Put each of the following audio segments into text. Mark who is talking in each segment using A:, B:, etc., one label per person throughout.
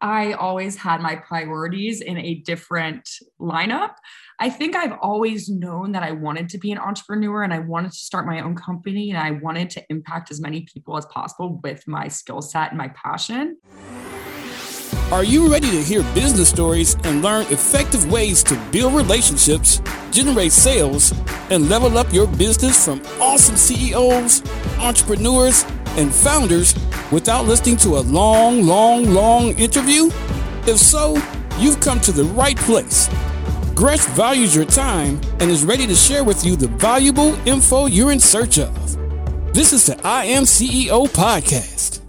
A: I always had my priorities in a different lineup. I think I've always known that I wanted to be an entrepreneur and I wanted to start my own company and I wanted to impact as many people as possible with my skill set and my passion.
B: Are you ready to hear business stories and learn effective ways to build relationships, generate sales, and level up your business from awesome CEOs, entrepreneurs, and founders without listening to a long, long, long interview? If so, you've come to the right place. Gresh values your time and is ready to share with you the valuable info you're in search of. This is the I Am CEO podcast.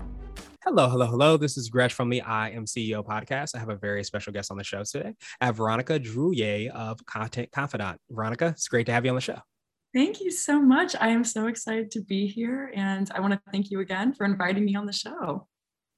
C: Hello, hello, hello. This is Gresh from the I Am CEO podcast. I have a very special guest on the show today. I have Veronica Drouillet of Content Confidant. Veronica, it's great to have you on the show.
A: Thank you so much. I am so excited to be here. And I want to thank you again for inviting me on the show.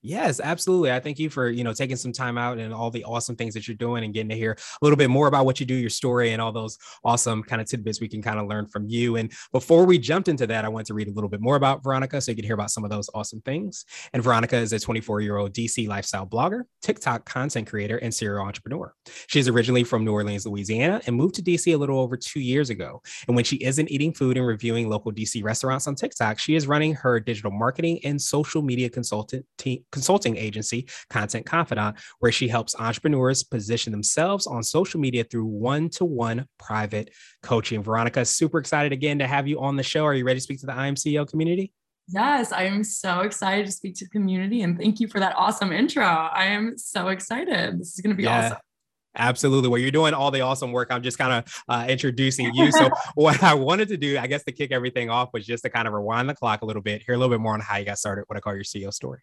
C: Yes, absolutely. I thank you for, you know, taking some time out and all the awesome things that you're doing and getting to hear a little bit more about what you do, your story, and all those awesome kind of tidbits we can kind of learn from you. And before we jumped into that, I want to read a little bit more about Veronica so you can hear about some of those awesome things. And Veronica is a 24 year old DC lifestyle blogger, TikTok content creator, and serial entrepreneur. She is originally from New Orleans, Louisiana, and moved to DC a little over two years ago. And when she isn't eating food and reviewing local DC restaurants on TikTok, she is running her digital marketing and social media consultant team consulting agency, Content Confidant, where she helps entrepreneurs position themselves on social media through one to one private coaching. Veronica, super excited again to have you on the show. Are you ready to speak to the I Am CEO community?
A: Yes, I am so excited to speak to the community and thank you for that awesome intro. I am so excited. This is going to be yeah. awesome.
C: Absolutely. Well, you're doing all the awesome work. I'm just kind of uh, introducing you. So, what I wanted to do, I guess, to kick everything off was just to kind of rewind the clock a little bit, hear a little bit more on how you got started, what I call your CEO story.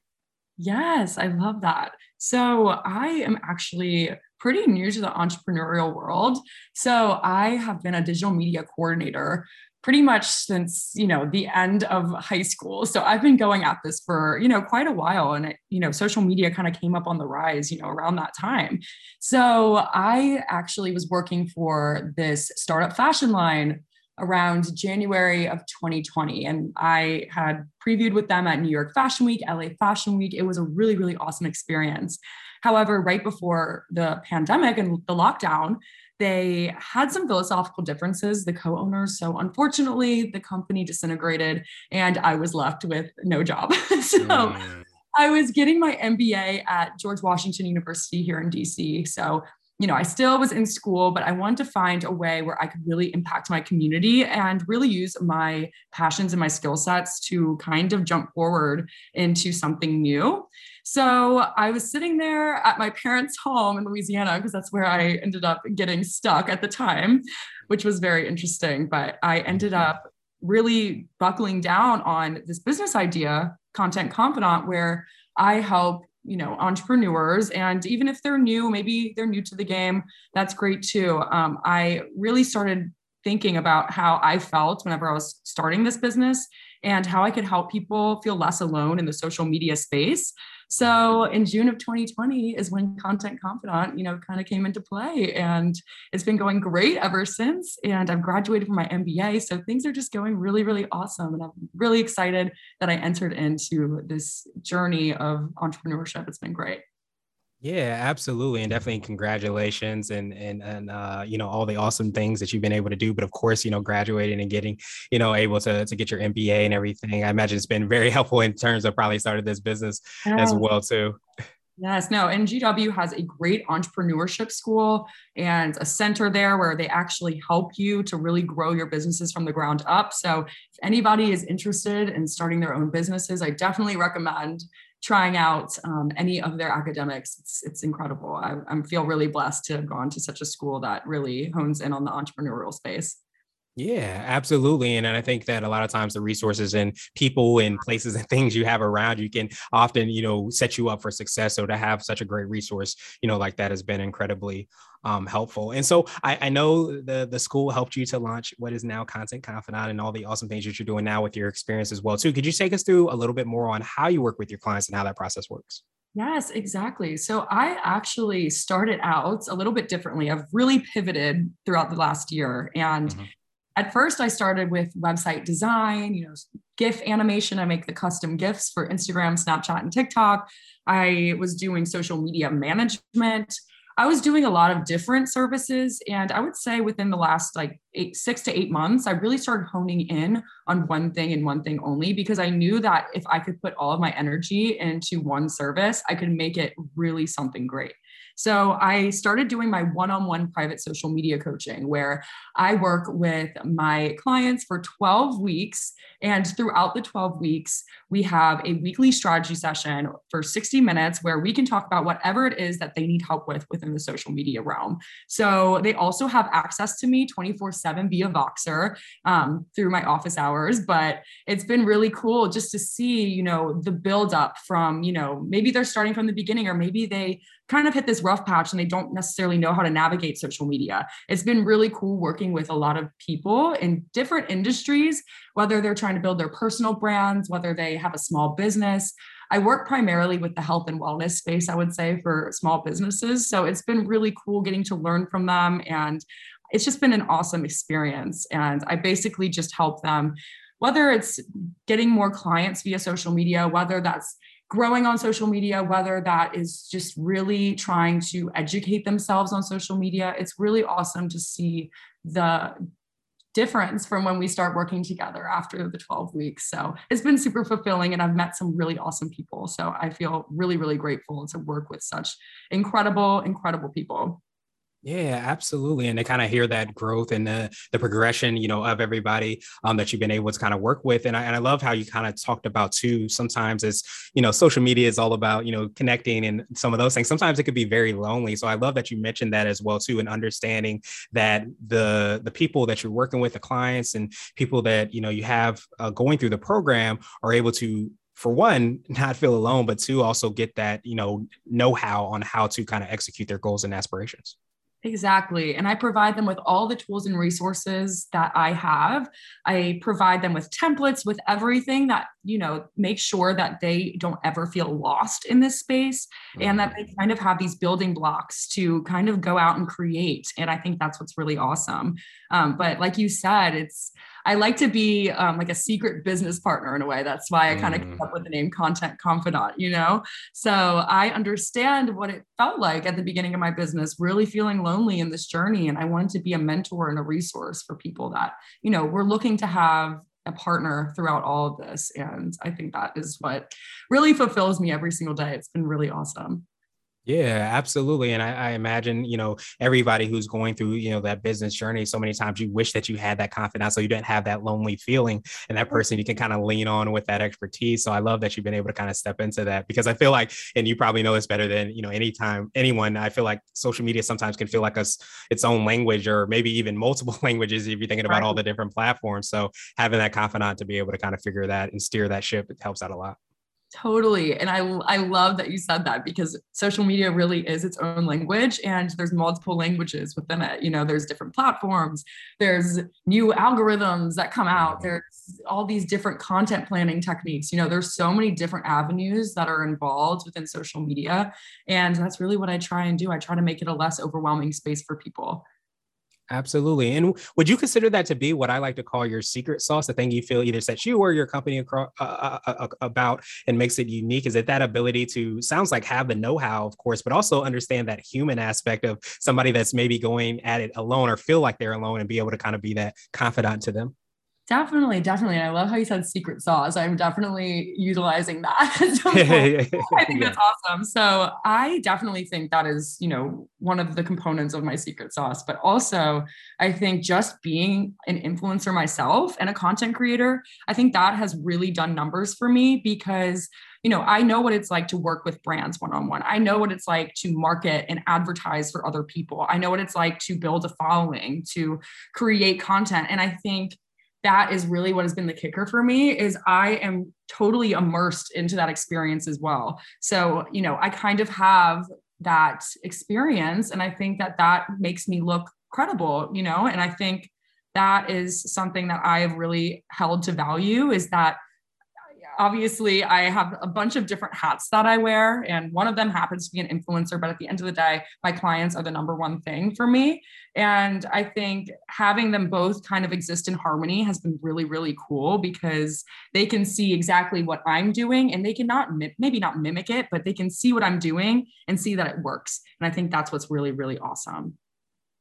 A: Yes, I love that. So I am actually pretty new to the entrepreneurial world. So I have been a digital media coordinator pretty much since you know the end of high school so i've been going at this for you know quite a while and it, you know social media kind of came up on the rise you know around that time so i actually was working for this startup fashion line around January of 2020. And I had previewed with them at New York Fashion Week, LA Fashion Week. It was a really, really awesome experience. However, right before the pandemic and the lockdown, they had some philosophical differences, the co owners. So, unfortunately, the company disintegrated and I was left with no job. so, mm. I was getting my MBA at George Washington University here in DC. So, you know, I still was in school, but I wanted to find a way where I could really impact my community and really use my passions and my skill sets to kind of jump forward into something new. So I was sitting there at my parents' home in Louisiana because that's where I ended up getting stuck at the time, which was very interesting. But I ended mm-hmm. up really buckling down on this business idea, Content Confidant, where I help you know entrepreneurs and even if they're new maybe they're new to the game that's great too. Um, i really started thinking about how i felt whenever i was starting this business and how i could help people feel less alone in the social media space so in June of 2020 is when Content Confidant, you know, kind of came into play and it's been going great ever since. And I've graduated from my MBA. So things are just going really, really awesome. And I'm really excited that I entered into this journey of entrepreneurship. It's been great.
C: Yeah, absolutely, and definitely congratulations and and and uh, you know all the awesome things that you've been able to do. But of course, you know, graduating and getting you know able to to get your MBA and everything. I imagine it's been very helpful in terms of probably started this business as well too.
A: Yes, no, and GW has a great entrepreneurship school and a center there where they actually help you to really grow your businesses from the ground up. So, if anybody is interested in starting their own businesses, I definitely recommend trying out um, any of their academics. It's, it's incredible. I, I feel really blessed to have gone to such a school that really hones in on the entrepreneurial space.
C: Yeah, absolutely. And, and I think that a lot of times the resources and people and places and things you have around you can often, you know, set you up for success. So to have such a great resource, you know, like that has been incredibly um, helpful. And so I, I, know the the school helped you to launch what is now Content Confidant and all the awesome things that you're doing now with your experience as well too. Could you take us through a little bit more on how you work with your clients and how that process works?
A: Yes, exactly. So I actually started out a little bit differently. I've really pivoted throughout the last year and mm-hmm at first I started with website design, you know, GIF animation. I make the custom GIFs for Instagram, Snapchat, and TikTok. I was doing social media management. I was doing a lot of different services. And I would say within the last like eight, six to eight months, I really started honing in on one thing and one thing only because I knew that if I could put all of my energy into one service, I could make it really something great. So I started doing my one on one private social media coaching where I work with my clients for 12 weeks. And throughout the 12 weeks, we have a weekly strategy session for 60 minutes where we can talk about whatever it is that they need help with within the social media realm. So they also have access to me 24 7 via Voxer um, through my office hours. But it's been really cool just to see, you know, the build up from, you know, maybe they're starting from the beginning or maybe they kind of hit this rough patch and they don't necessarily know how to navigate social media. It's been really cool working with a lot of people in different industries, whether they're trying to build their personal brands, whether they have a small business. I work primarily with the health and wellness space, I would say, for small businesses. So it's been really cool getting to learn from them. And it's just been an awesome experience. And I basically just help them, whether it's getting more clients via social media, whether that's growing on social media, whether that is just really trying to educate themselves on social media, it's really awesome to see the difference from when we start working together after the 12 weeks. So it's been super fulfilling and I've met some really awesome people. So I feel really, really grateful to work with such incredible, incredible people.
C: Yeah, absolutely. And to kind of hear that growth and the, the progression, you know, of everybody um, that you've been able to kind of work with. And I, and I love how you kind of talked about too, sometimes it's, you know, social media is all about, you know, connecting and some of those things. Sometimes it could be very lonely. So I love that you mentioned that as well too, and understanding that the, the people that you're working with, the clients and people that, you know, you have uh, going through the program are able to for one, not feel alone, but two, also get that, you know, know how on how to kind of execute their goals and aspirations.
A: Exactly. And I provide them with all the tools and resources that I have. I provide them with templates, with everything that, you know, make sure that they don't ever feel lost in this space mm-hmm. and that mm-hmm. they kind of have these building blocks to kind of go out and create. And I think that's what's really awesome. Um, but like you said, it's, I like to be um, like a secret business partner in a way. That's why I kind of mm. came up with the name Content Confidant, you know? So I understand what it felt like at the beginning of my business, really feeling lonely in this journey. And I wanted to be a mentor and a resource for people that, you know, we're looking to have a partner throughout all of this. And I think that is what really fulfills me every single day. It's been really awesome.
C: Yeah, absolutely. And I, I, imagine, you know, everybody who's going through, you know, that business journey, so many times you wish that you had that confidence so you didn't have that lonely feeling and that mm-hmm. person you can kind of lean on with that expertise. So I love that you've been able to kind of step into that because I feel like, and you probably know this better than, you know, anytime anyone, I feel like social media sometimes can feel like a, its own language or maybe even multiple languages if you're thinking about right. all the different platforms. So having that confidant to be able to kind of figure that and steer that ship, it helps out a lot.
A: Totally. And I, I love that you said that because social media really is its own language and there's multiple languages within it. You know, there's different platforms, there's new algorithms that come out, mm-hmm. there's all these different content planning techniques. You know, there's so many different avenues that are involved within social media. And that's really what I try and do. I try to make it a less overwhelming space for people.
C: Absolutely. And would you consider that to be what I like to call your secret sauce, the thing you feel either sets you or your company across, uh, uh, uh, uh, about and makes it unique? Is it that ability to, sounds like have the know how, of course, but also understand that human aspect of somebody that's maybe going at it alone or feel like they're alone and be able to kind of be that confidant to them?
A: Definitely, definitely. And I love how you said secret sauce. I'm definitely utilizing that. so I think that's awesome. So I definitely think that is, you know, one of the components of my secret sauce. But also, I think just being an influencer myself and a content creator, I think that has really done numbers for me because you know, I know what it's like to work with brands one on one. I know what it's like to market and advertise for other people. I know what it's like to build a following, to create content. And I think that is really what has been the kicker for me is I am totally immersed into that experience as well. So, you know, I kind of have that experience and I think that that makes me look credible, you know, and I think that is something that I have really held to value is that obviously I have a bunch of different hats that I wear, and one of them happens to be an influencer. But at the end of the day, my clients are the number one thing for me. And I think having them both kind of exist in harmony has been really, really cool because they can see exactly what I'm doing and they can not maybe not mimic it, but they can see what I'm doing and see that it works. And I think that's what's really, really awesome.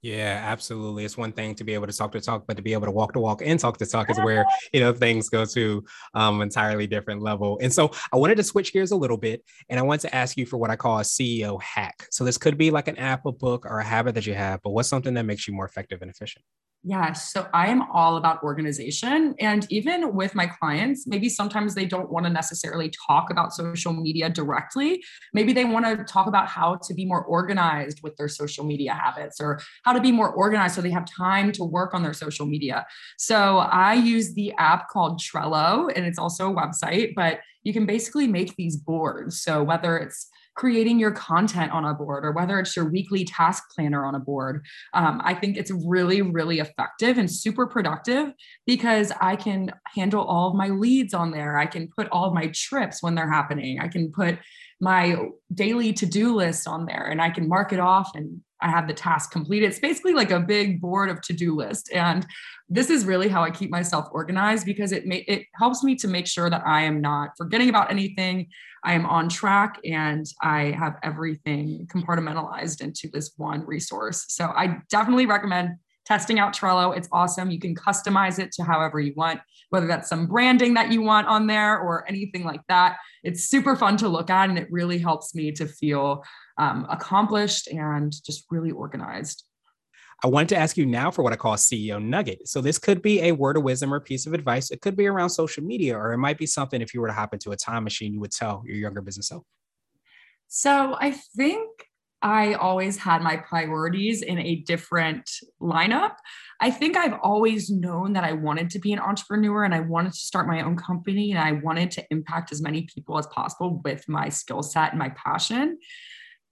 C: Yeah, absolutely. It's one thing to be able to talk to talk, but to be able to walk to walk and talk to talk is where you know things go to um entirely different level. And so I wanted to switch gears a little bit, and I wanted to ask you for what I call a CEO hack. So this could be like an app, a book, or a habit that you have, but what's something that makes you more effective and efficient?
A: Yes. So I am all about organization. And even with my clients, maybe sometimes they don't want to necessarily talk about social media directly. Maybe they want to talk about how to be more organized with their social media habits or how to be more organized so they have time to work on their social media. So I use the app called Trello, and it's also a website, but you can basically make these boards. So whether it's creating your content on a board or whether it's your weekly task planner on a board. Um, I think it's really, really effective and super productive because I can handle all of my leads on there. I can put all of my trips when they're happening. I can put my daily to-do list on there and I can mark it off and I have the task completed. It's basically like a big board of to-do list. And this is really how I keep myself organized because it it helps me to make sure that I am not forgetting about anything. I am on track and I have everything compartmentalized into this one resource. So I definitely recommend testing out Trello. It's awesome. You can customize it to however you want, whether that's some branding that you want on there or anything like that. It's super fun to look at and it really helps me to feel um, accomplished and just really organized.
C: I wanted to ask you now for what I call a CEO nugget. So this could be a word of wisdom or piece of advice. It could be around social media, or it might be something if you were to hop into a time machine, you would tell your younger business self.
A: So I think I always had my priorities in a different lineup. I think I've always known that I wanted to be an entrepreneur and I wanted to start my own company and I wanted to impact as many people as possible with my skill set and my passion.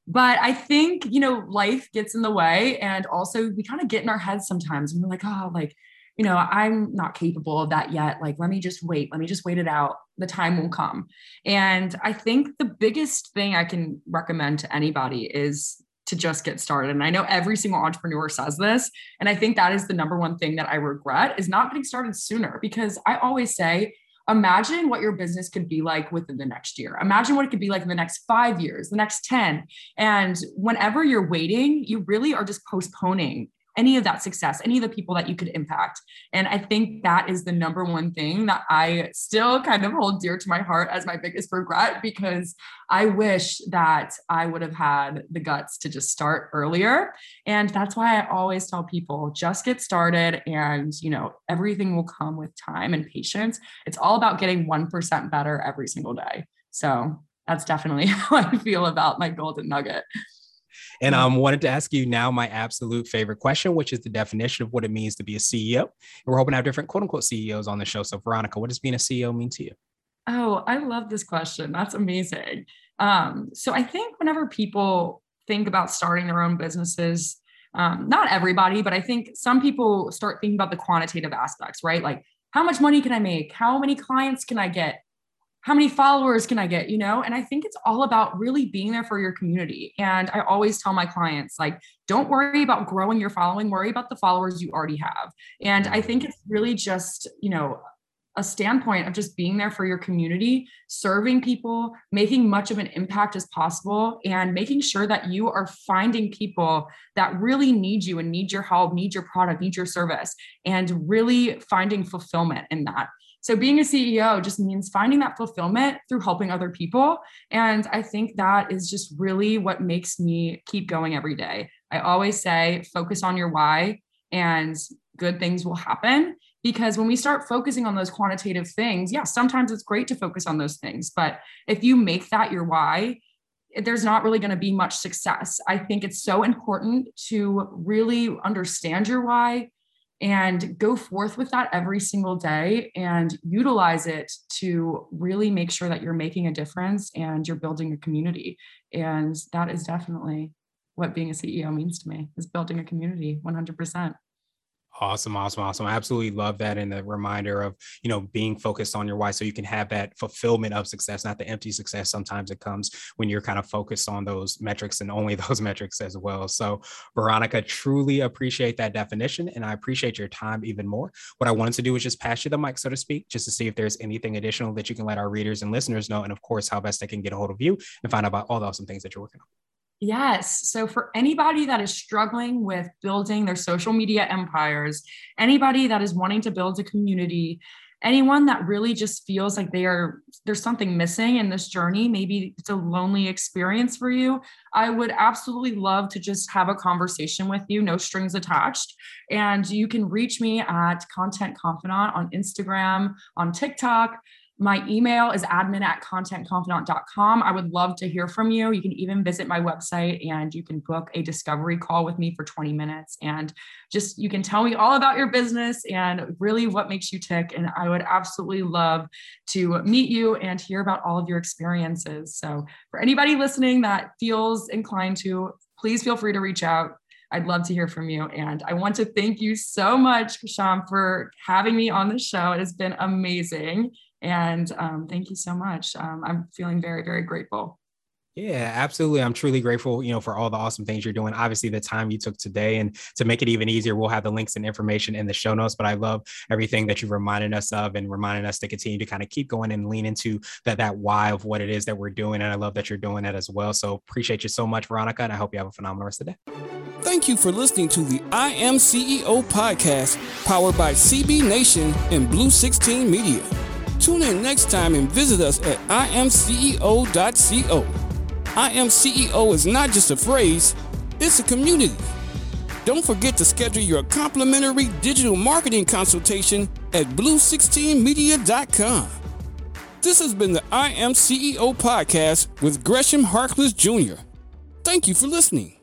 A: But I think, you know, life gets in the way. And also, we kind of get in our heads sometimes and we're like, oh, like, you know, I'm not capable of that yet. Like, let me just wait. Let me just wait it out. The time will come. And I think the biggest thing I can recommend to anybody is to just get started. And I know every single entrepreneur says this. And I think that is the number one thing that I regret is not getting started sooner because I always say, imagine what your business could be like within the next year. Imagine what it could be like in the next five years, the next 10. And whenever you're waiting, you really are just postponing any of that success, any of the people that you could impact. And I think that is the number one thing that I still kind of hold dear to my heart as my biggest regret because I wish that I would have had the guts to just start earlier. And that's why I always tell people just get started and, you know, everything will come with time and patience. It's all about getting 1% better every single day. So that's definitely how I feel about my golden nugget.
C: And um, wanted to ask you now my absolute favorite question, which is the definition of what it means to be a CEO. And we're hoping to have different quote unquote CEOs on the show. So, Veronica, what does being a CEO mean to you?
A: Oh, I love this question. That's amazing. Um, so, I think whenever people think about starting their own businesses, um, not everybody, but I think some people start thinking about the quantitative aspects, right? Like, how much money can I make? How many clients can I get? How many followers can I get? You know, and I think it's all about really being there for your community. And I always tell my clients, like, don't worry about growing your following, worry about the followers you already have. And I think it's really just, you know, a standpoint of just being there for your community, serving people, making much of an impact as possible, and making sure that you are finding people that really need you and need your help, need your product, need your service, and really finding fulfillment in that. So being a CEO just means finding that fulfillment through helping other people. And I think that is just really what makes me keep going every day. I always say, focus on your why and good things will happen. Because when we start focusing on those quantitative things, yeah, sometimes it's great to focus on those things. But if you make that your why, there's not really going to be much success. I think it's so important to really understand your why, and go forth with that every single day and utilize it to really make sure that you're making a difference and you're building a community. And that is definitely what being a ceo means to me is building a community 100%
C: Awesome, awesome, awesome. I absolutely love that. And the reminder of, you know, being focused on your why so you can have that fulfillment of success, not the empty success. Sometimes it comes when you're kind of focused on those metrics and only those metrics as well. So, Veronica, truly appreciate that definition. And I appreciate your time even more. What I wanted to do is just pass you the mic, so to speak, just to see if there's anything additional that you can let our readers and listeners know. And of course, how best they can get a hold of you and find out about all the awesome things that you're working on.
A: Yes. So, for anybody that is struggling with building their social media empires, anybody that is wanting to build a community, anyone that really just feels like they are there's something missing in this journey, maybe it's a lonely experience for you, I would absolutely love to just have a conversation with you, no strings attached. And you can reach me at Content Confidant on Instagram, on TikTok. My email is admin at contentconfidant.com. I would love to hear from you. You can even visit my website and you can book a discovery call with me for 20 minutes. And just you can tell me all about your business and really what makes you tick. And I would absolutely love to meet you and hear about all of your experiences. So, for anybody listening that feels inclined to, please feel free to reach out. I'd love to hear from you. And I want to thank you so much, Sham, for having me on the show. It has been amazing. And um, thank you so much. Um, I'm feeling very, very grateful.
C: Yeah, absolutely. I'm truly grateful, you know, for all the awesome things you're doing. Obviously, the time you took today, and to make it even easier, we'll have the links and information in the show notes. But I love everything that you've reminded us of, and reminding us to continue to kind of keep going and lean into that that why of what it is that we're doing. And I love that you're doing that as well. So appreciate you so much, Veronica, and I hope you have a phenomenal rest of the day.
B: Thank you for listening to the I Am CEO podcast, powered by CB Nation and Blue 16 Media. Tune in next time and visit us at imceo.co. I Am CEO is not just a phrase, it's a community. Don't forget to schedule your complimentary digital marketing consultation at blue16media.com. This has been the I Am CEO podcast with Gresham Harkless Jr. Thank you for listening.